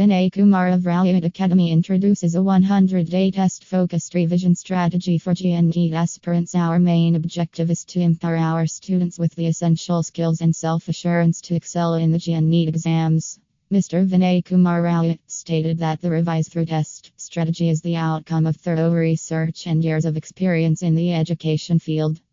Vinay Kumar of Rao IIT Academy introduces a 100 day test focused revision strategy for GNE aspirants. Our main objective is to empower our students with the essential skills and self assurance to excel in the GNE exams. Mr. Vinay Kumar Rao stated that the revised through test strategy is the outcome of thorough research and years of experience in the education field.